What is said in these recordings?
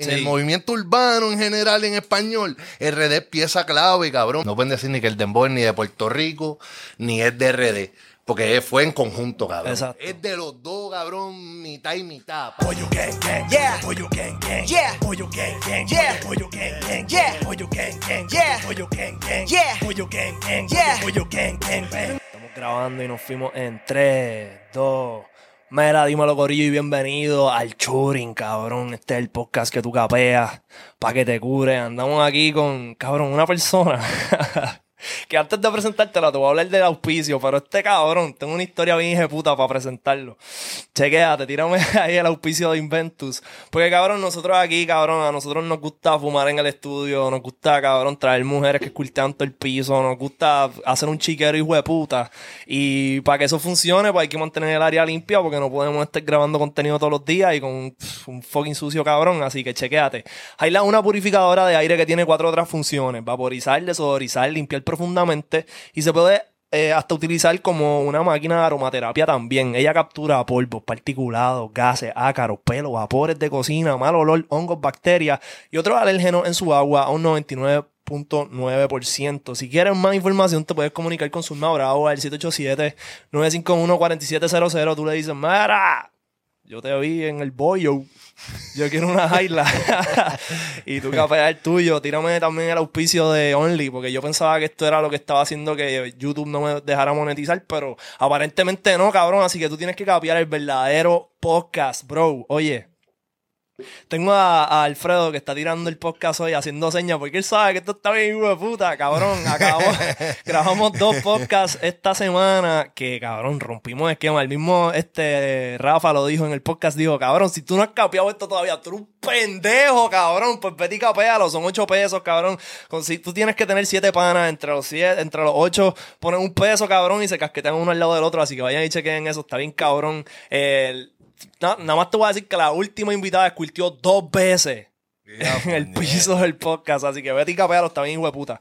En el movimiento urbano en general, en español, RD es pieza clave, cabrón. No pueden decir ni que el dembow es ni de Puerto Rico, ni es de RD. Porque fue en conjunto, cabrón. Exacto. Es de los dos, cabrón, mitad y mitad. Pollo gang gang, Yeah. pollo gang gang, Yeah. pollo gang gang, Yeah. pollo gang gang, Yeah. pollo gang gang, Yeah. pollo gang gang, Yeah. pollo gang gang, Yeah. pollo gang gang, bang. Estamos grabando y nos fuimos en 3, 2. Mira, dímelo, Corillo, y bienvenido al Churing, cabrón. Este es el podcast que tú capeas para que te cure. Andamos aquí con, cabrón, una persona que antes de presentártela te voy a hablar del auspicio, pero este cabrón, tengo una historia bien puta para presentarlo. Chequéate, tírame ahí el auspicio de Inventus. Porque, cabrón, nosotros aquí, cabrón, a nosotros nos gusta fumar en el estudio, nos gusta, cabrón, traer mujeres que escultean todo el piso, nos gusta hacer un chiquero hijo de puta. Y para que eso funcione, pues hay que mantener el área limpia porque no podemos estar grabando contenido todos los días y con un fucking sucio cabrón. Así que chequéate. Hay una purificadora de aire que tiene cuatro otras funciones: vaporizar, desodorizar, limpiar profundamente y se puede eh, hasta utilizar como una máquina de aromaterapia también. Ella captura polvos, particulados, gases, ácaros, pelos, vapores de cocina, mal olor, hongos, bacterias y otros alérgenos en su agua a un 99.9%. Si quieres más información, te puedes comunicar con Zulma Bravo al 787-951-4700. Tú le dices, Mara, yo te vi en el bollo. Yo quiero una jaila. y tú capeas el tuyo. Tírame también el auspicio de Only, porque yo pensaba que esto era lo que estaba haciendo que YouTube no me dejara monetizar, pero aparentemente no, cabrón. Así que tú tienes que capear el verdadero podcast, bro. Oye. Tengo a, a Alfredo que está tirando el podcast hoy haciendo señas porque él sabe que esto está bien, hijo de puta, cabrón. Acabamos, grabamos dos podcasts esta semana que, cabrón, rompimos esquema. El mismo este Rafa lo dijo en el podcast, dijo, cabrón, si tú no has capeado esto todavía, tú eres un pendejo, cabrón. Pues vete y capealo, son ocho pesos, cabrón. Con, si tú tienes que tener siete panas, entre los siete, entre los ocho, ponen un peso, cabrón, y se casquetean uno al lado del otro. Así que vayan y chequen eso, está bien, cabrón. El- na- nada más te voy a decir que la última invitada escultió dos veces en el piso del podcast. Así que vete y capealo, está bien, hijo de puta.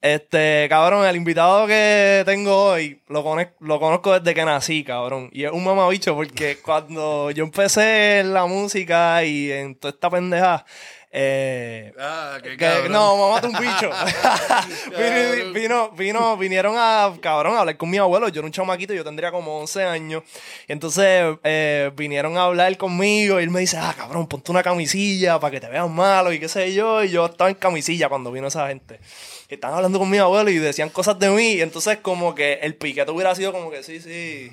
Este, cabrón, el invitado que tengo hoy lo, lo conozco desde que nací, cabrón. Y es un mamabicho porque cuando yo empecé en la música y en toda esta pendeja, eh, Ah, qué que- cabrón. no, mamá un bicho. vino, vino, vino- vinieron a, cabrón, a hablar con mi abuelo. Yo era un chamaquito, yo tendría como 11 años. Y entonces eh, vinieron a hablar conmigo y él me dice, ah, cabrón, ponte una camisilla para que te vean malo y qué sé yo. Y yo estaba en camisilla cuando vino esa gente. Y estaban hablando con mi abuelo y decían cosas de mí. Y entonces como que el piquete hubiera sido como que sí, sí.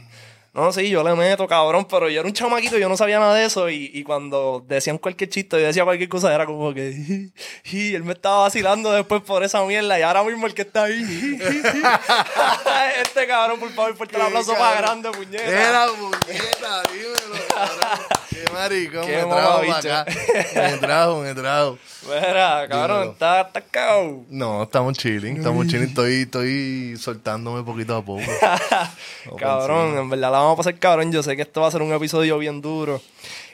No, sí, yo le meto, cabrón, pero yo era un chamaquito, yo no sabía nada de eso. Y, y cuando decían cualquier chiste, yo decía cualquier cosa, era como que. Y él me estaba vacilando después por esa mierda. Y ahora mismo el que está ahí. este cabrón, por favor, fuerte el aplauso más grande, puñeta. Era puñeta, dímelo, cabrón. Qué maricón, Qué me trajo para acá. Me trajo, me trajo. Mira, cabrón, Dímelo. está, está cagado. No, estamos chilling, estamos chilling. Estoy, estoy soltándome poquito a poco. Cabrón, en verdad la vamos a pasar cabrón. Yo sé que esto va a ser un episodio bien duro.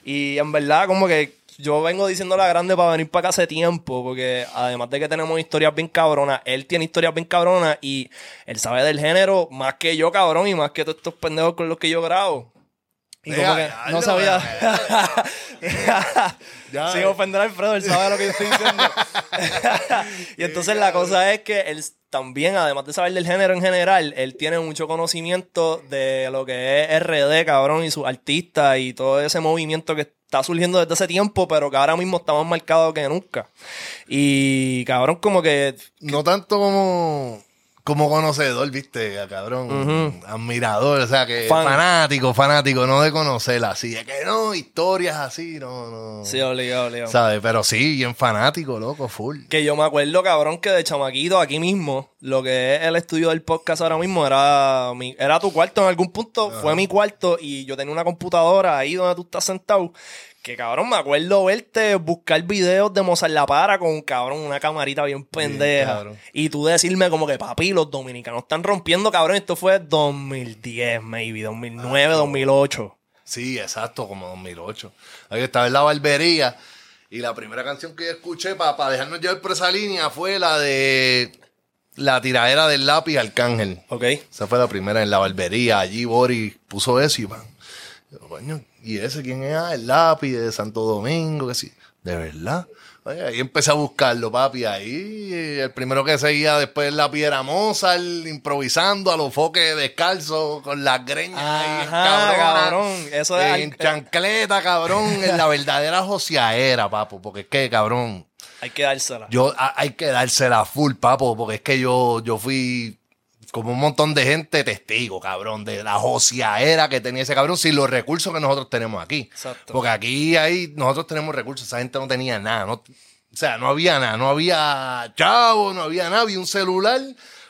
Y en verdad, como que yo vengo diciendo la grande para venir para acá hace tiempo. Porque además de que tenemos historias bien cabronas, él tiene historias bien cabronas. Y él sabe del género más que yo, cabrón. Y más que todos estos pendejos con los que yo grabo. Y como que ya, no sabía. Sin ofender a Alfredo, él sabe lo que yo estoy diciendo. y entonces la cosa es que él también, además de saber del género en general, él tiene mucho conocimiento de lo que es RD, cabrón, y sus artistas y todo ese movimiento que está surgiendo desde hace tiempo, pero que ahora mismo está más marcado que nunca. Y cabrón, como que No tanto como, como conocedor, viste, cabrón. Admirador, o sea, que Fan. fanático, fanático, no de conocerla así. De que no, historias así, no, no. sí, obligado, obligado. ¿Sabes? Pero sí, bien fanático, loco, full. Que yo me acuerdo, cabrón, que de chamaquito aquí mismo, lo que es el estudio del podcast ahora mismo era mi, era tu cuarto en algún punto, fue mi cuarto y yo tenía una computadora ahí donde tú estás sentado. Que cabrón, me acuerdo verte buscar videos de Mozart La Para con cabrón, una camarita bien pendeja. y tú decirme como que papi, los dominicanos están rompiendo, cabrón. Esto fue 2010, maybe, 2009, 2008. Sí, exacto, como 2008. Ahí estaba en la barbería y la primera canción que yo escuché para dejarnos llevar por esa línea fue la de La tiradera del lápiz Arcángel. ¿Ok? Esa fue la primera en la barbería. Allí Boris puso eso y van. Coño, ¿y ese quién es? Ah, el lápiz de Santo Domingo, que sí. De verdad. Oye, ahí empecé a buscarlo, papi. Ahí el primero que seguía después la piedra Mozart, improvisando a los foques descalzos, con las greñas ahí, cabrona. cabrón. Eso es En al- chancleta, cabrón. En la verdadera joseaera, papo. Porque es que, cabrón, Hay que dársela. yo a- hay que dársela full, papo. Porque es que yo, yo fui como un montón de gente testigo, cabrón, de la joseaera que tenía ese cabrón sin los recursos que nosotros tenemos aquí. Exacto. Porque aquí ahí nosotros tenemos recursos, esa gente no tenía nada, no, o sea, no había nada, no había chavo, no había nada, había un celular,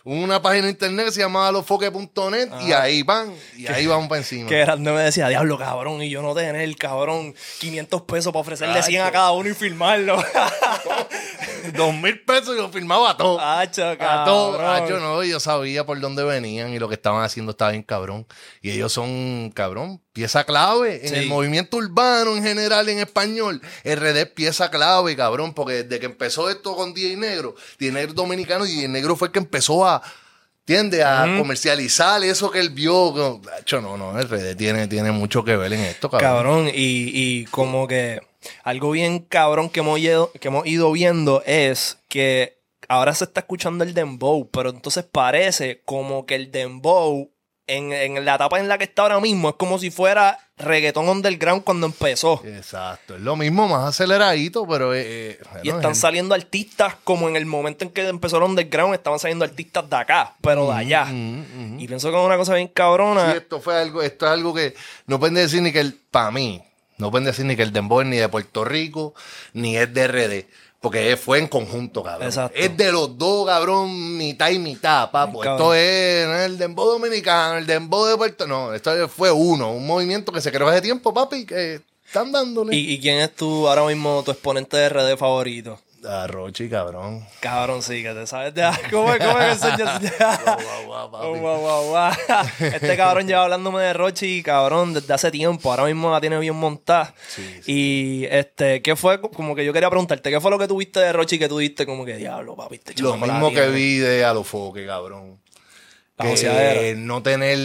una página de internet que se llamaba losfoque.net y ahí van, y ahí vamos para encima. Que grande me decía, diablo, cabrón, y yo no tener, cabrón, 500 pesos para ofrecerle 100 a cada uno y firmarlo. Dos mil pesos y lo firmaba todo. Hacho, A todo, cabrón. ah, yo no, yo sabía por dónde venían y lo que estaban haciendo estaba bien cabrón. Y ellos son, cabrón, pieza clave en Sí. el movimiento urbano en general en español. RD es pieza clave, cabrón, porque desde que empezó esto con DJ Negro, DJ Negro dominicano, DJ Negro fue el que empezó a, ¿entiendes? A comercializar eso que él vio. No, Acho, no, no, RD tiene, tiene mucho que ver en esto, cabrón. Cabrón, y, y como que algo bien cabrón que hemos, ido, que hemos ido viendo es que ahora se está escuchando el dembow, pero entonces parece como que el dembow en, en la etapa en la que está ahora mismo es como si fuera reggaetón underground cuando empezó. Exacto, es lo mismo, más aceleradito, pero... eh, eh, Y están es- saliendo artistas como en el momento en que empezó el underground, estaban saliendo artistas de acá, pero de allá. mm, Y pienso que es una cosa bien cabrona. Sí, esto fue algo, esto es algo que no pueden decir ni que el, para mí, no pueden decir ni que el dembow es ni de Puerto Rico, ni es de RD. Porque fue en conjunto, cabrón. Exacto. Es de los dos, cabrón, mitad y mitad, papo. Esto es el dembow dominicano, el dembow de Puerto No, esto fue uno, un movimiento que se creó hace tiempo, papi, que están dándole. ¿Y, y quién es tu, ahora mismo, tu exponente de RD favorito? A Rochi, cabrón. Cabrón, sí, que te sabes de ¿Cómo es? ¿Cómo es que. Oh, guau, guau, guau. Este cabrón lleva hablándome de Rochi, cabrón, desde hace tiempo. Ahora mismo la tiene bien montada. Y este, ¿qué fue? Como que yo quería preguntarte, ¿qué fue lo que tuviste de Rochi que tú diste? Como que diablo, papi, este Lo mismo que tiene"? vi de Alofoque, cabrón. La que no tener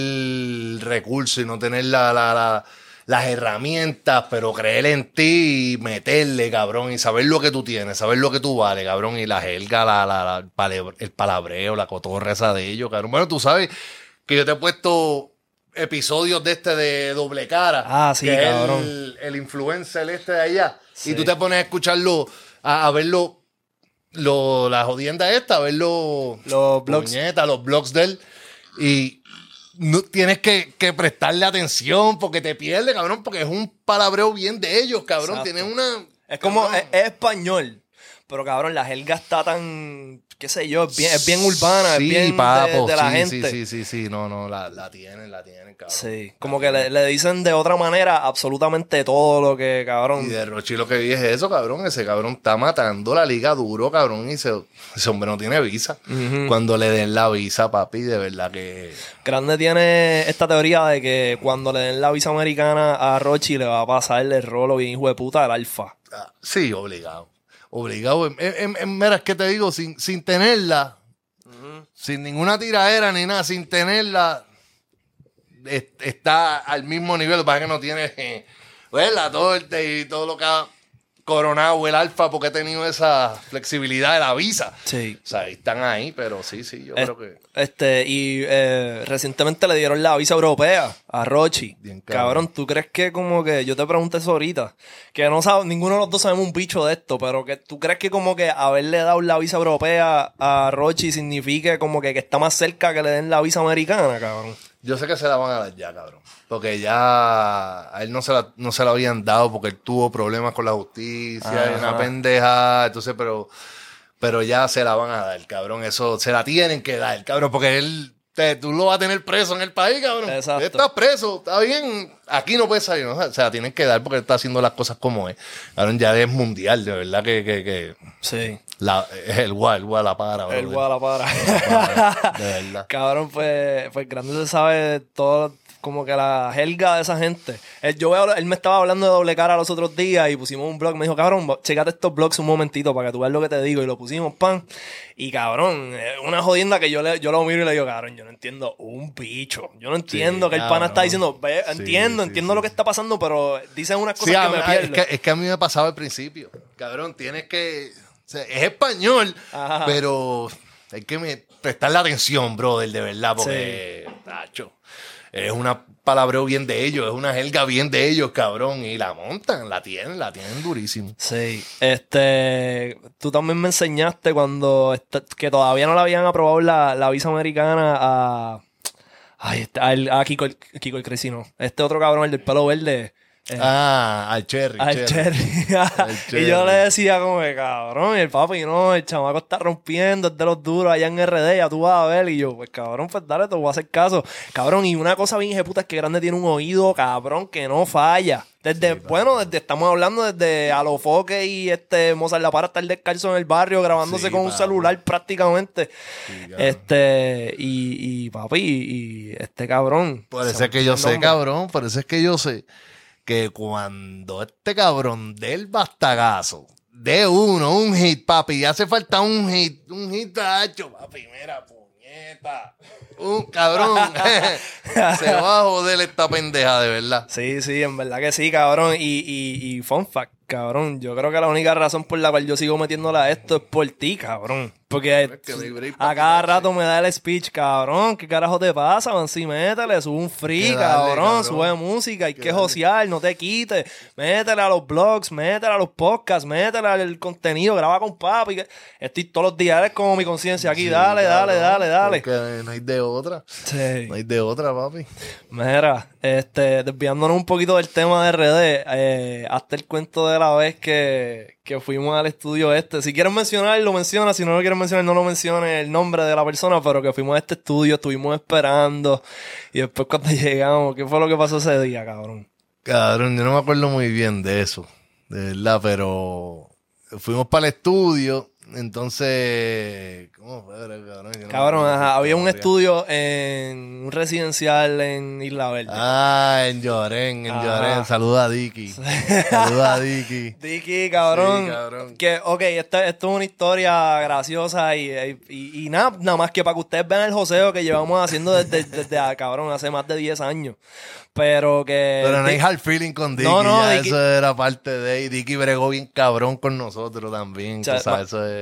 recursos y no tener la, la- la- las herramientas, pero creer en ti y meterle, cabrón, y saber lo que tú tienes, saber lo que tú vales, cabrón, y la jerga, la, la- la- el, palabreo, la cotorra esa de ellos, cabrón. Bueno, tú sabes que yo te he puesto episodios de este de doble cara. Ah, sí, que es cabrón. el, el influencer este de allá. Sí. Y tú te pones a escucharlo, a, a verlo, lo, la jodienda esta, a verlo Los blogs. puñeta, los blogs de él. Y no, tienes que, que prestarle atención porque te pierde, cabrón, porque es un palabreo bien de ellos, cabrón. Exacto. Tienen una. Es como, es español. Pero cabrón, la jerga está tan, qué sé yo, es bien, es bien urbana, Sí, es bien de- papo, de, la sí, gente. Sí, sí, sí, sí, no, no, la, la tienen, la tienen, cabrón. Sí, como que le, le dicen de otra manera absolutamente todo lo que, Y cabrón. de Rochi lo que vi es eso, cabrón. Ese cabrón está matando la liga duro, cabrón. Y se- ese hombre no tiene visa. Cuando le den la visa, papi, de verdad que. Grande tiene esta teoría de que cuando le den la visa americana a Rochi le va a pasar el rolo bien hijo de puta del alfa. ah, Sí, obligado. Obligado. En, en- que te digo, sin, sin tenerla, sin ninguna tiradera ni nada, sin tenerla, es- está al mismo nivel. Lo que no tiene eh, pues, la torta y todo lo que ha coronado el alfa porque ha tenido esa flexibilidad de la visa. Sí. O sea, están ahí, pero sí, sí, yo Es- creo que. Este, y eh, recientemente le dieron la visa europea a Rochi. Bien cabrón. cabrón. ¿tú crees que como que, yo te pregunté eso ahorita, que no sabes, ninguno de los dos sabemos un bicho de esto, pero que tú crees que como que haberle dado la visa europea a Rochi significa como que, que está más cerca que le den la visa americana, cabrón? Yo sé que se la van a dar ya, cabrón. Porque ya a él no se la, no se la habían dado porque él tuvo problemas con la justicia y una pendeja. Entonces, pero, pero ya se la van a dar, cabrón. Eso se la tienen que dar, cabrón. Porque él, te- tú lo vas a tener preso en el país, cabrón. Exacto. Estás preso, está bien. Aquí no puedes salir, ¿no? O sea, tienen que dar porque él está haciendo las cosas como es. Cabrón, ya es mundial, de verdad que, que, que Sí. La, el guay, el guay la para, El brother. Guadalajara. De verdad. Cabrón, pues, pues Grande se sabe todo, como que la helga de esa gente. Él, yo veo, él me estaba hablando de doble cara los otros días y pusimos un blog. Me dijo, cabrón, checate estos blogs un momentito para que tú veas lo que te digo. Y lo pusimos, pan. Y cabrón, una jodienda que yo, le, yo lo miro y le digo, cabrón, yo no entiendo un bicho. Yo no entiendo que el pana está diciendo, "Ve, Sí, entiendo, sí, entiendo lo que está pasando, pero dicen unas cosas que me que, es que a mí me pasaba al principio. Cabrón, tienes que. Sea, es español, Ajá. pero hay que me- prestarle atención, brother, de verdad, porque. tacho, es una palabreo bien de ellos, es una jerga bien de ellos, cabrón. Y la montan, la tienen, la tienen durísimo. Sí, este, tú también me enseñaste cuando, que todavía no le habían aprobado la, la visa americana a, ay, este, a Kiko, el- Kiko el Cresino, este otro cabrón, el del pelo verde, eh, Ah, al Cherry. al Cherry. Cherry. Cherry. y yo le decía como que cabrón, y el papi, no, el chamaco está rompiendo, es de los duros allá en RD, ya tú vas a ver. Y yo, pues cabrón, pues dale, te voy a hacer caso. Cabrón, y una cosa bien puta es que Grande tiene un oído, cabrón, que no falla. Desde, bueno, desde, estamos hablando desde Alofoque y este Mozart La Para estar descalzo en el barrio grabándose Sí, con un celular prácticamente. este, y, y papi, y, y este cabrón. Por eso es que yo sé, cabrón, por eso es que yo sé que cuando este cabrón del bastagazo de uno, un hit, papi, y hace falta un hit, un hit tacho, papi, mira, puñeta, un cabrón, se va a joder esta pendeja, de verdad. Sí, sí, en verdad que sí, cabrón. Y, y, y fun fact, cabrón. Yo creo que la única razón por la cual yo sigo metiéndola a esto es por ti, cabrón. Porque que a cada rato me da el speech, cabrón. ¿Qué carajo te pasa, man? Sí, métele, sube un free, dale, cabrón. Sube música, hay Que josear, no te quites. Métele a los blogs, métele a los podcasts, métele al contenido, graba con papi. que- Estoy todos los días, eres como mi conciencia aquí. Sí, dale, dale, cabrón, dale, dale. porque no hay de otra, Sí. no hay de otra, papi. Mira, este, desviándonos un poquito del tema de RD, eh, hasta el cuento de la vez que, que fuimos al estudio este. Si quieres mencionar, lo menciona. Si no lo quieres mencionar, no lo menciones el nombre de la persona, pero que fuimos a este estudio, estuvimos esperando. Y después cuando llegamos, ¿qué fue lo que pasó ese día, cabrón? Cabrón, yo no me acuerdo muy bien de eso, de verdad, pero fuimos para el estudio, entonces, ¿cómo fue, cabrón? No Cabrón, ajá, había un estudio en un residencial en Isla Verde. Ah, en Llorén, en Ajá. Llorén. Saluda a Dicky. Saluda a Dicky. Dicky, cabrón. Sí, cabrón. Que, ok, esta- esto es una historia graciosa y, y, y nada, nada más que para que ustedes vean el joseo que llevamos haciendo desde, desde ah, cabrón, hace más de 10 años. Pero que. Pero no hay hard feeling con Dicky. No, no, ya Dicky- Eso era parte de. Y Dicky bregó bien cabrón con nosotros también. O sea, tú sabes, ma- eso es.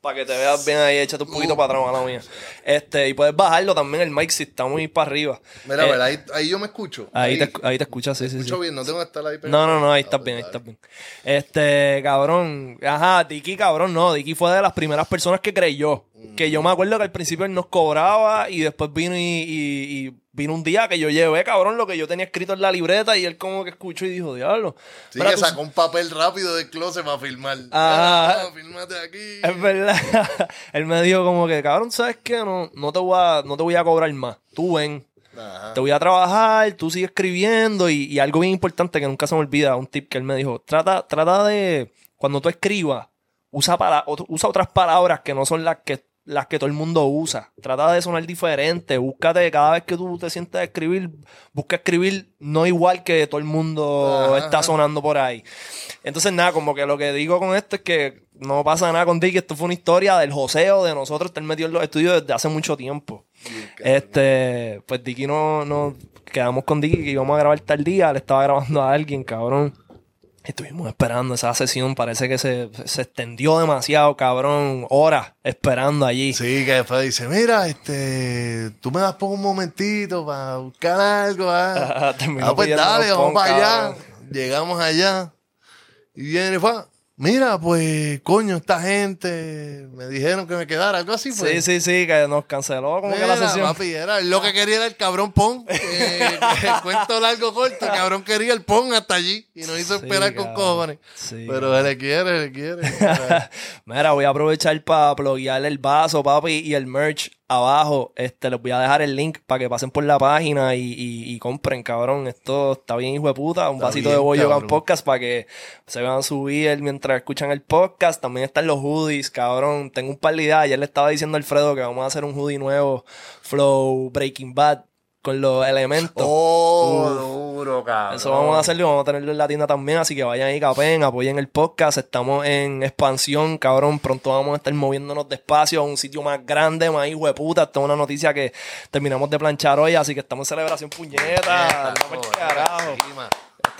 Para que te veas bien ahí, échate un poquito para atrás, mala mía. Este, y puedes bajarlo también el mic si está muy para arriba. Mira, Eh, a ver, ahí, ahí yo me escucho. Ahí te, ahí te escuchas, sí, sí, sí. escucho bien, no tengo que estar ahí. No, no, no, ahí estás Ah, bien, ahí pues, estás bien. Este, cabrón, ajá, Dicky, cabrón, no, Dicky fue de las primeras personas que creyó. Que yo me acuerdo que al principio él nos cobraba y después vino y, y- y vino un día que yo llevé, cabrón, lo que yo tenía escrito en la libreta y él como que escuchó y dijo, diablo. Sí, que tú- sacó un papel rápido del closet para filmar. Ah. Ah, fílmate aquí. Es verdad. él me dijo como que, cabrón, ¿sabes qué? No, no, te voy a, no te voy a cobrar más. Tú ven. Ajá. Te voy a trabajar, tú sigues escribiendo y, y algo bien importante que nunca se me olvida, un tip que él me dijo, trata, trata de, cuando tú escribas, usa, para, usa otras palabras que no son las que, las que todo el mundo usa. Trata de sonar diferente, búscate cada vez que tú te sientes a escribir, busca escribir no igual que todo el mundo Ajá, está ajá. sonando por ahí. Entonces nada, como que lo que digo con esto es que no pasa nada con Dick, esto fue una historia del joseo de nosotros estar metidos en los estudios desde hace mucho tiempo. Este, pues Dicky no, no, quedamos con Dicky que íbamos a grabar tal día, le estaba grabando a alguien, cabrón. Estuvimos esperando esa sesión, parece que se, se extendió demasiado, cabrón, horas esperando allí. Sí, que después dice, mira, este, tú me das por un momentito para buscar algo. Ah, Ah, pues dale, vamos para allá. Llegamos allá. Y viene, fue, mira, pues, coño, esta gente me dijeron que me quedara, algo así. Pues. Sí, sí, sí, que nos canceló como que la Mira, sesión. papi, era, lo que quería era el cabrón pon. Eh, el cuento largo corto, el cabrón quería el pon hasta allí y nos hizo Sí, esperar con cojones. Sí, Pero se le quiere, se le quiere. Mira, voy a aprovechar para pluguearle el vaso, papi, y el merch abajo. Este, les voy a dejar el link para que pasen por la página y, y- y compren, cabrón. Esto está bien, hijo de puta. Un Está vasito bien, de bollo con podcast para que se vean subir mientras escuchan el podcast. También están los hoodies, cabrón. Tengo un par de ideas. Ayer le estaba diciendo a Alfredo que vamos a hacer un hoodie nuevo, Flow Breaking Bad. Con los elementos. Oh, duro, cabrón. Eso vamos a hacerlo y vamos a tenerlo en la tienda también. Así que vayan ahí, capen, apoyen el podcast. Estamos en expansión, cabrón. Pronto vamos a estar moviéndonos despacio a un sitio más grande, más hijo de puta. Esta es una noticia que terminamos de planchar hoy, así que estamos en celebración puñeta. No me carajo. Encima.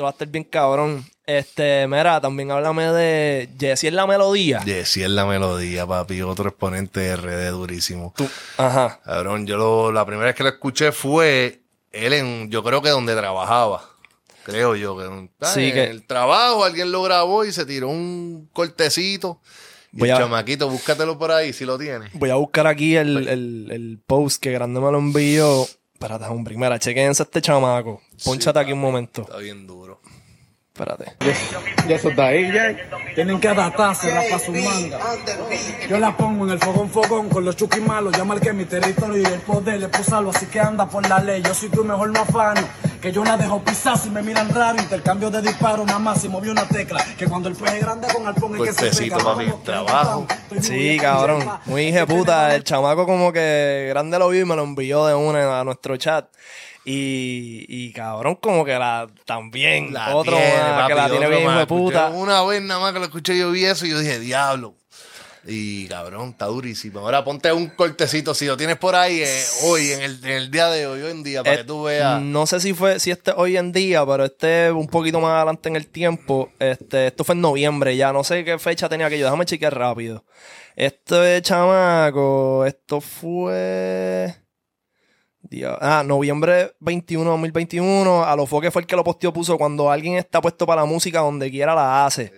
Esto va a estar bien cabrón. Este, mira, también háblame de Jesse en la melodía. Jessy es la melodía, papi. Otro exponente de RD durísimo. Tú- Ajá. Cabrón, yo lo- la primera vez que lo escuché fue él en, yo creo que donde trabajaba. Creo yo que, ah, Sí, en que- el trabajo alguien lo grabó y se tiró un cortecito. Y Voy el a- chamaquito, búscatelo por ahí si lo tienes. Voy a buscar aquí el, el, el post que Grande me lo envió. Espérate, hombre, mira, chequense a este chamaco. Pónchate aquí un momento. Está bien duro. Espérate. Ya eso está ahí. Tienen que adaptarse para su manga. Yo la pongo en el fogón fogón con los chuquis malos. Ya marqué mi territorio y el poder le puse algo, así que anda por la ley. Yo soy tu mejor no afano. Que yo la dejo pisar si me miran raro. Intercambio de disparos, nada más si movió una tecla. Que cuando el pez es grande con alpón es que se pega. papi, trabajo. Sí, cabrón. Muy hija de puta. El chamaco como que grande lo vio y me lo envió de una a nuestro chat. Y, y cabrón, como que la también. La otro tiene, más, papi, que la tiene bien de puta. Una vez nada más que lo escuché yo vi eso y yo dije, diablo. Y cabrón, está durísimo. Ahora ponte un cortecito, si lo tienes por ahí eh, hoy, en el, en el día de hoy, hoy en día, para Eh, que tú veas. No sé si fue, si este hoy en día, pero este un poquito más adelante en el tiempo. Este, esto fue en noviembre ya. No sé qué fecha tenía aquello. Déjame chequear rápido. Esto es chamaco. Esto fue. Dios. Ah, noviembre 21, 2021. A lo que fue el que lo posteó, puso cuando alguien está puesto para la música, donde quiera la hace.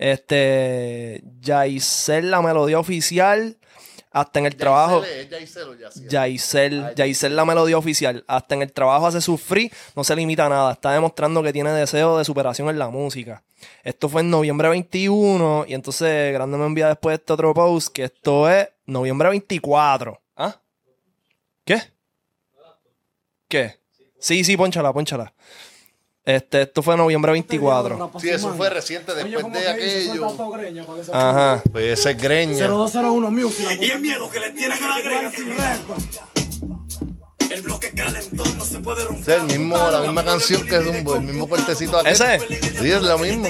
Este. Yaisel, la melodía oficial. Hasta en el trabajo. ¿Es Yaisel o Yaciel? Yaisel, Yaisel la melodía oficial. Hasta en el trabajo hace sufrir, no se limita a nada. Está demostrando que tiene deseo de superación en la música. Esto fue en noviembre 21 y entonces Grande me envía después este otro post que esto es noviembre 24. ¿Ah? ¿Qué? ¿Qué? Sí, sí, pónchala, pónchala. Este, esto fue noviembre 24. Sí, eso fue reciente, después ¿cómo de aquello. Ajá. Pues ese es greña. 0201 Music. Y el miedo que le tienen a la greña sin El bloque calentón no se puede romper. Es el mismo, la misma canción que Zumbo, el mismo cortecito aquel. ¿Ese? Sí, es lo mismo.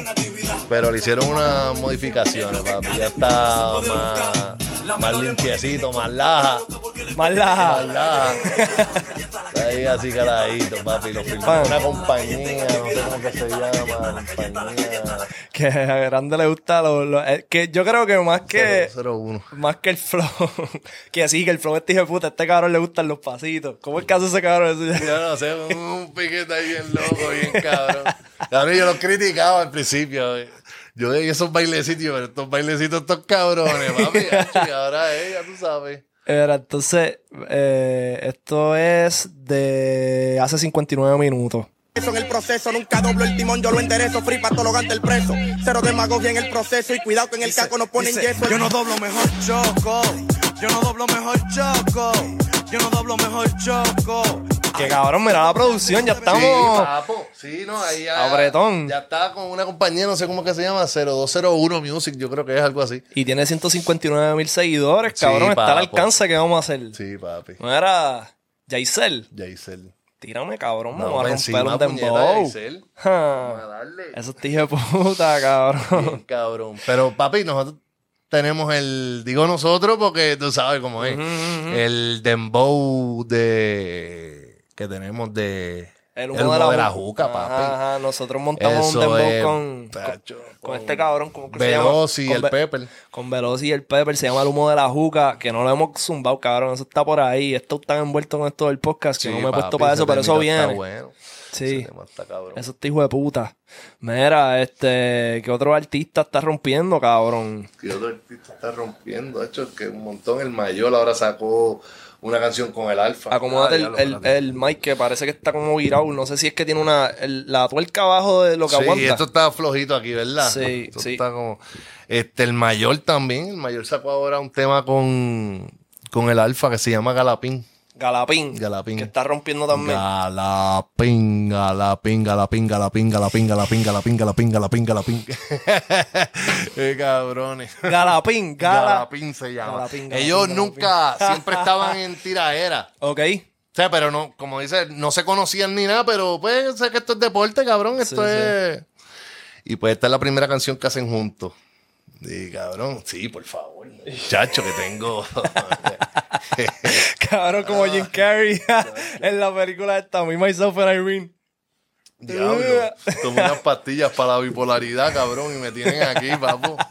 Pero le hicieron unas modificaciones, papi. Ya está más, más limpiecito, más laja. Más Más la. laja. Está ahí así caladito, papi. Lo firmó una compañía, no sé cómo que se llama, compañía. Que a Grande le gusta lo, lo- eh, que yo creo que más que 001. Más que el flow. que sí, que el flow este hijo de puta. A este cabrón le gustan los pasitos. ¿Cómo es que hace ese cabrón? Yo no sé, un, un piquete ahí bien loco, bien cabrón. Cabrón, yo lo criticaba al principio. Eh. Yo veía esos bailecitos, pero estos bailecitos, estos cabrones, papi. Y ahora ella, tú sabes. Era, entonces, eh, esto es de hace 59 minutos. Eso en el proceso, nunca doblo el timón, yo lo enderezo, free para todo lo gante el preso. Cero demagogia en el proceso y cuidado que en el caco nos ponen yeso. Yo no doblo mejor choco. Yo no doblo mejor choco. Yo no doblo mejor choco. Que cabrón, mira la producción, ya Sí, estamos. papo. Sí, no, ahí ya. Apretón. Ya está con una compañía, no sé cómo que se llama, 0201 Music, yo creo que es algo así. Y tiene 159 mil seguidores, Sí, cabrón. está al alcance que vamos a hacer. Sí, papi. No era Jaisel. Yaisel. Tírame, cabrón. Me No, voy a romper un dembow. Yaisel. Ja. Vamos a darle. Eso es hijo de puta, cabrón. Bien cabrón. Pero, papi, nosotros tenemos el. Digo nosotros porque tú sabes cómo es. El dembow de. Que tenemos de. El humo, de, la, juca, Ajá, papi. ajá. Nosotros montamos Eso un dembow es, con, con, tacho, con este cabrón. ¿cómo que se llama? Veloz y Con el Ve- Pepper. Con Veloz y el Pepper. Se llama el humo de la juca. Que no lo hemos zumbado, cabrón. Eso está por ahí. Esto está envuelto con esto del podcast. Que Sí, no me he puesto para eso, pero eso temita está viene. bueno. Sí. Está cabrón. Eso está hijo de puta. Mira, este, ¿qué otro artista está rompiendo, cabrón? Y otro artista está rompiendo. De hecho, que un montón. El mayor ahora sacó una canción con el Alfa. Acomódate Ah, el, el, el mic que parece que está como virado. No sé si es que tiene una. el- la tuerca abajo de lo que Sí, aguanta. esto está flojito aquí, ¿verdad? Sí, Esto sí. está como... Este, el mayor también. El mayor sacó ahora un tema con, con el Alfa que se llama Galapín. Galapín. Galapín. Que está rompiendo también. Galapín, Galapín, Galapín, Galapín, Galapín, Galapín, Galapín, Galapín, Galapín, Galapín. Qué cabrones. Galapín, Gala. Galapín se llama. Galapín, Galapín, Ellos Galapín. nunca, siempre estaban en tiraera. Ok. O sea, pero no, como dice, no se conocían ni nada, pero pues sé que esto es deporte, cabrón. Esto es. Y pues esta es la primera canción que hacen juntos. Y cabrón, sí, por favor. Chacho, que tengo. Cabrón, como Jim Carrey en la película esta, Me, Myself and Irene. Diablo. Tomé unas pastillas para la bipolaridad, cabrón, y me tienen aquí, papo.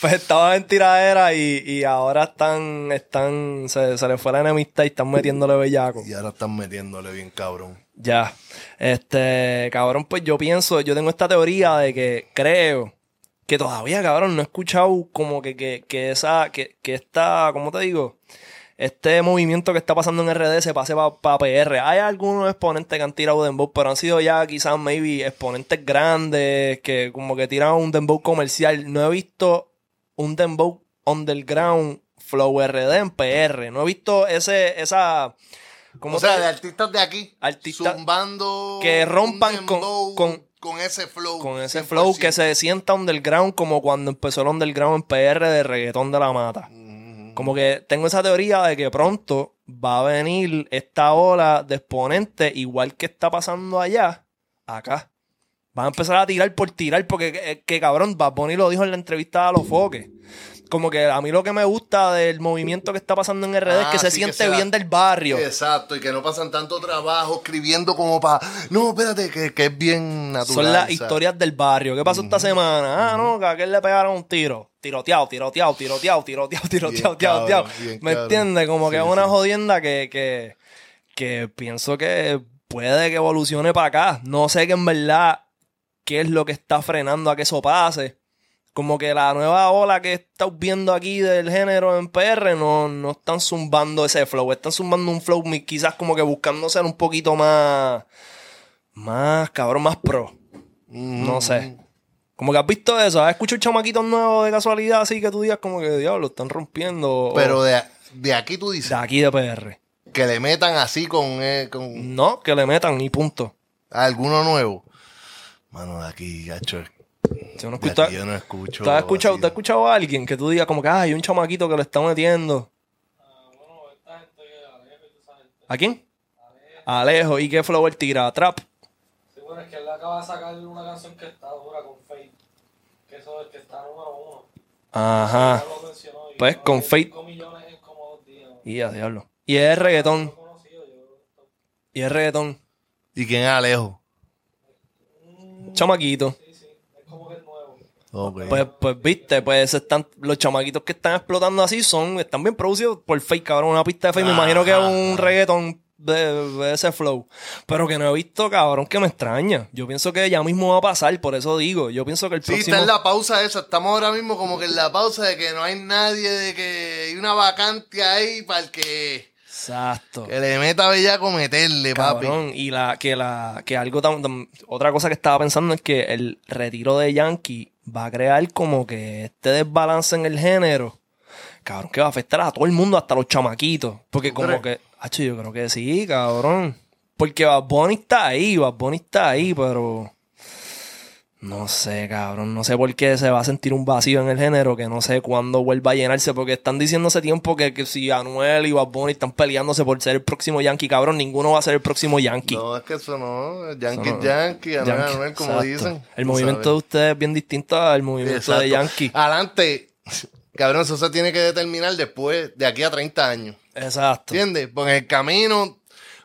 Pues estaban en tiradera y, y ahora están, están, se, se les fue la enemistad y están metiéndole bellaco. Y ahora están metiéndole bien, cabrón. Ya. Este, cabrón, pues yo pienso, yo tengo esta teoría de que creo que todavía, cabrón, no he escuchado como que, que, que esa, que, que esta, ¿cómo te digo? Este movimiento que está pasando en RD se pase para PR. Hay algunos exponentes que han tirado dembow, pero han sido ya quizás maybe exponentes grandes que como que tiran un dembow comercial. No he visto un dembow underground flow RD en PR. No he visto ese, esa, ¿cómo O sea, te- de artistas de aquí. Artistas zumbando. que rompan con- con ese flow. con ese 100%. flow que se sienta underground como cuando empezó el underground en PR de reggaetón de la mata. Como que tengo esa teoría de que pronto va a venir esta ola de exponentes, igual que está pasando allá, acá. Van a empezar a tirar por tirar, porque que, que cabrón, Bad Bunny lo dijo en la entrevista a los foques. Como que a mí lo que me gusta del movimiento que está pasando en RD es Ah, que se sí, que siente se da- bien del barrio. Exacto, y que no pasan tanto trabajo escribiendo como para. No, espérate, que, que es bien natural. Son las ¿sabes? historias del barrio. ¿Qué pasó esta semana? Ah, no, que a aquel le pegaron un tiro. Tiroteado, tiroteado, tiroteado, tiroteado, tiroteado, tiroteado. ¿Me entiendes? Como que Sí, es una jodienda que, que, que pienso que puede que evolucione para acá. No sé que en verdad qué es lo que está frenando a que eso pase. Como que la nueva ola que estás viendo aquí del género en PR no, no están zumbando ese flow. Están zumbando un flow quizás como que buscando ser un poquito más... Más, cabrón, más pro. No sé. Como que has visto eso, has escuchado chamaquitos nuevos de casualidad así que tú digas como que diablo, están rompiendo. Pero de, de aquí tú dices de aquí de PR. que le metan así con, eh, con No, que le metan y punto. alguno nuevo. Mano, de aquí, gacho. Yo no de escucho- aquí yo no escucho. ¿Tú has escuchado, tú has escuchado a alguien que tú digas como que "Ah, hay un chamaquito que le está metiendo? ¿A quién? Alejo. ¿Y qué flow él tira? ¿Trap? Sí, bueno, es que él acaba de sacar una canción que está dura con Fate. Que eso es que está número uno. Ajá. Lo Pues, con Fate. 5 millones en como dos días. Y a diablo. Y es reggaetón. Lo. Y es reggaetón. ¿Y quién es Alejo? Chamaquito. Sí, sí. Es como que es Pues, pues viste, pues están, los chamaquitos que están explotando así son, están bien producidos por Fake, cabrón. Una pista de Fake, me imagino que es un reggaetón de, de ese flow. Pero que no he visto, cabrón, que me extraña. Yo pienso que ya mismo va a pasar, por eso digo. Yo pienso que el Sí, próximo. está en la pausa esa. Estamos ahora mismo como que en la pausa de que no hay nadie, de que hay una vacante ahí para el que, Exacto. que le meta bellaco meterle, papi. Cabrón, y la, que la, que algo tan, tan- otra cosa que estaba pensando es que el retiro de Yankee va a crear como que este desbalance en el género. Cabrón, que va a afectar a todo el mundo, hasta los chamaquitos. Porque ¿Tú como crees? que, hacho, yo creo que sí, cabrón. Porque Bad Bunny está ahí, Bad Bunny está ahí, pero no sé, cabrón, no sé por qué se va a sentir un vacío en el género que no sé cuándo vuelva a llenarse, porque están diciendo hace tiempo que, que si Anuel y Bad Bunny están peleándose por ser el próximo Yankee, cabrón, ninguno va a ser el próximo Yankee. No, es que eso no. Yankee, Eso no. Yankee, Anuel, Yankee, Anuel, como exacto. dicen. El movimiento de ustedes es bien distinto al movimiento Exacto. de Yankee. Adelante, cabrón, eso se tiene que determinar después, de aquí a 30 años. Exacto. ¿Entiendes? Porque en el camino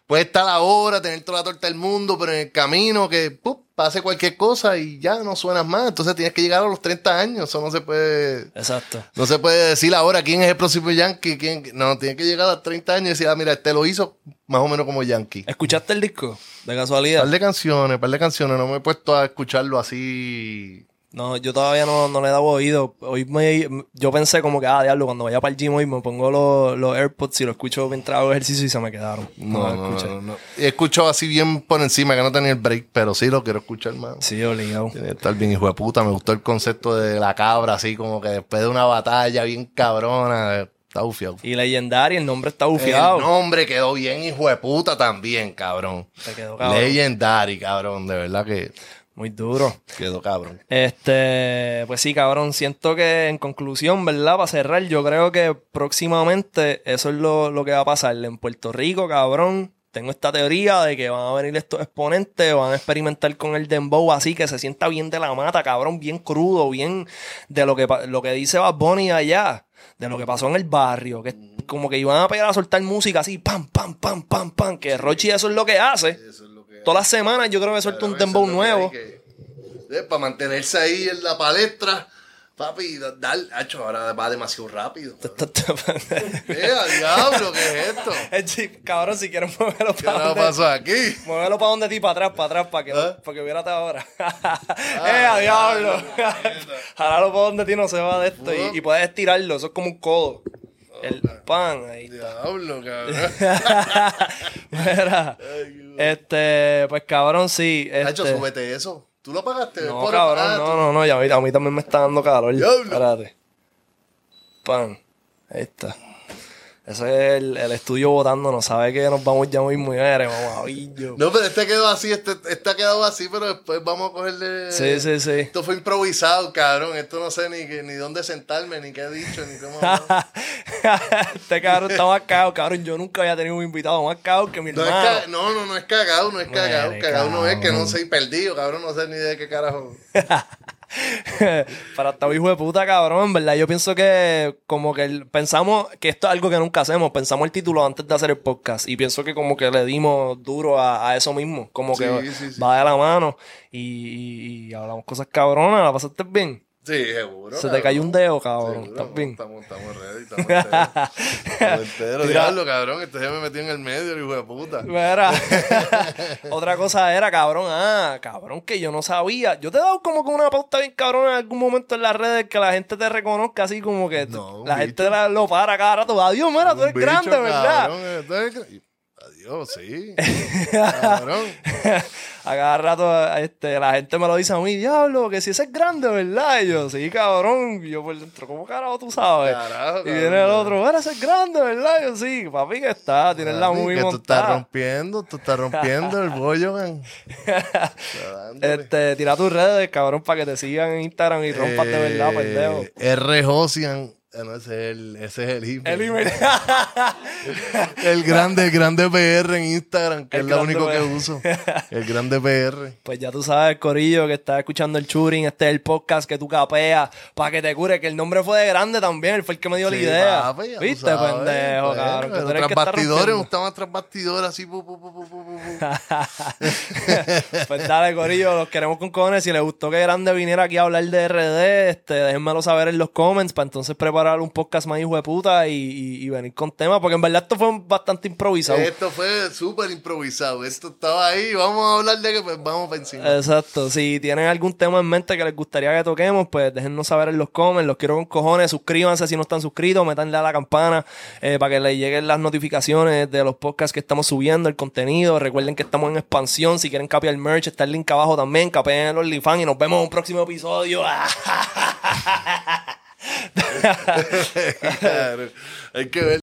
puede estar ahora, tener toda la torta del mundo, pero en el camino que ¡pup! Pase cualquier cosa y ya no suenas más. Entonces tienes que llegar a los 30 años. Eso no se puede. Exacto. No se puede decir ahora quién es el próximo Yankee. Quién... No, tiene que llegar a los 30 años y decir, ah, mira, este lo hizo más o menos como Yankee. ¿Escuchaste el disco? De casualidad. Par de canciones, par de canciones. No me he puesto a escucharlo así. No, yo todavía no, no le he dado oído. Hoy me, yo pensé como que, ah, diablo, cuando vaya para el gym hoy me pongo los, los AirPods y lo escucho mientras hago ejercicio y se me quedaron. No, los no, escuché. no, no. He escuchado así bien por encima que no tenía el break, pero sí lo quiero escuchar más. Sí, obligado. Tiene que estar bien hijo de puta. Me gustó el concepto de la cabra, así como que después de una batalla bien cabrona, está bufiado. Y Legendary, el nombre está bufiado. El nombre quedó bien hijo de puta también, cabrón. Te quedó cabrón. Legendary, cabrón, de verdad que. Muy duro. Quedó cabrón. Este, pues sí, cabrón, siento que en conclusión, ¿verdad? Para cerrar, yo creo que próximamente eso es lo, lo que va a pasar. En Puerto Rico, cabrón, tengo esta teoría de que van a venir estos exponentes, van a experimentar con el dembow así, que se sienta bien de la mata, cabrón, bien crudo, bien de lo que, lo que dice Bad Bunny allá, de lo que pasó en el barrio, que como que iban a pegar a soltar música así, pam, pam, pam, pam, pam, que Rochi eso es lo que hace. Eso Todas las semanas yo creo que suelta un dembow nuevo. para mantenerse ahí en la palestra, papi, da- dar, hacho, ahora va demasiado rápido. ¡Eh, a diablo! ¿Qué es esto? Eh, sí, cabrón, si quieres moverlo ¿Qué para ahora donde, pasó aquí? Muévelo para donde ti, para atrás, para atrás, para que, ¿Ah? para que viérate ahora. ¡Eh, a diablo! Jálalo para donde ti no se va de esto y, y puedes estirarlo, eso es como un codo. El pan, ahí. Diablo, cabrón. Mira, este, pues cabrón, sí. Este, súbete eso. ¿Tú lo pagaste? no, Por- cabrón, no, no, no, ya a mí, a mí también me está dando calor. Diablo. Espérate. Pan, ahí está. Ese es el, el estudio votando, no sabe que nos vamos ya muy mujeres, mamabillo. No, pero este quedó así, este, este ha quedado así, pero después vamos a cogerle... Sí, sí, sí. Esto fue improvisado, cabrón. Esto no sé ni, ni dónde sentarme, ni qué he dicho, ni cómo... este cabrón está más cagado, cabrón. Yo nunca había tenido un invitado más cagado que mi No, es ca- no, no, no es cagado, no es cagado. Cagado no es que no soy perdido, cabrón. No sé ni de qué carajo. Para estar hijo de puta, cabrón, en verdad. Yo pienso que como que el- pensamos que esto es algo que nunca hacemos. Pensamos el título antes de hacer el podcast. Y pienso que como que le dimos duro a, a eso mismo. Como Sí, que sí, sí. va de la mano. Y, y- y hablamos cosas cabronas. ¿La pasaste bien? Sí, seguro. Se te cayó un dedo, cabrón. Estamos, estamos ready, estamos enteros. Estamos enteros. Tira- Diablo, cabrón. Este ya me metió en el medio, el hijo de puta. Mira, otra cosa era, cabrón, ah, cabrón, que yo no sabía. Yo te he dado como que una pauta bien cabrón en algún momento en las redes que la gente te reconozca así como que No, la gente bicho. la- lo para cada rato. Adiós, mira, tú eres bicho, grande, ¿verdad? cabrón, eh, Adiós, sí. cabrón. A cada rato este, la gente me lo dice a mí, diablo, que si ese es grande, ¿verdad? Y yo, sí, cabrón. Y yo por dentro, ¿cómo carajo tú sabes? Carajo, y viene el otro, bueno, ese es grande, ¿verdad? Y yo, sí, papi, que está, tienes la muy que tú estás montada. rompiendo, tú estás rompiendo el bollo, man. Este, tira tus redes, cabrón, para que te sigan en Instagram y rompas de verdad, Eh, pendejo. R. Josian. Ah, no, ese es el, ese es el email. El email. El grande, el grande PR en Instagram, que El es lo único que uso. El grande PR. Pues ya tú sabes, Corillo, que estás escuchando el Churing, este es el podcast que tú capeas, para que te cure, que el nombre fue de grande también, él fue el que me dio la idea. papi, ya tú ¿Viste, sabes, pendejo, pues, cabrón? El tras está bastidores, me gustaban tras bastidores así. pu, pu, pu, pu, pu, pu, pu. Pues dale, Corillo, los queremos con cojones. Si les gustó que Grande viniera aquí a hablar de RD, este, déjenmelo saber en los comments para entonces preparar un podcast más hijo de puta y, y- y venir con temas, porque en verdad esto fue bastante improvisado. Esto fue súper improvisado. Esto estaba ahí. Vamos a hablar de que pues vamos para encima. Exacto. Si tienen algún tema en mente que les gustaría que toquemos, pues déjennos saber en los comments. Los quiero con cojones. Suscríbanse si no están suscritos. Métanle a la campana eh, para que les lleguen las notificaciones de los podcasts que estamos subiendo, el contenido. Recuerden que estamos en expansión. Si quieren capear el merch, está el link abajo también. Capeen el OnlyFans y nos vemos en un próximo episodio. Claro. Hay que.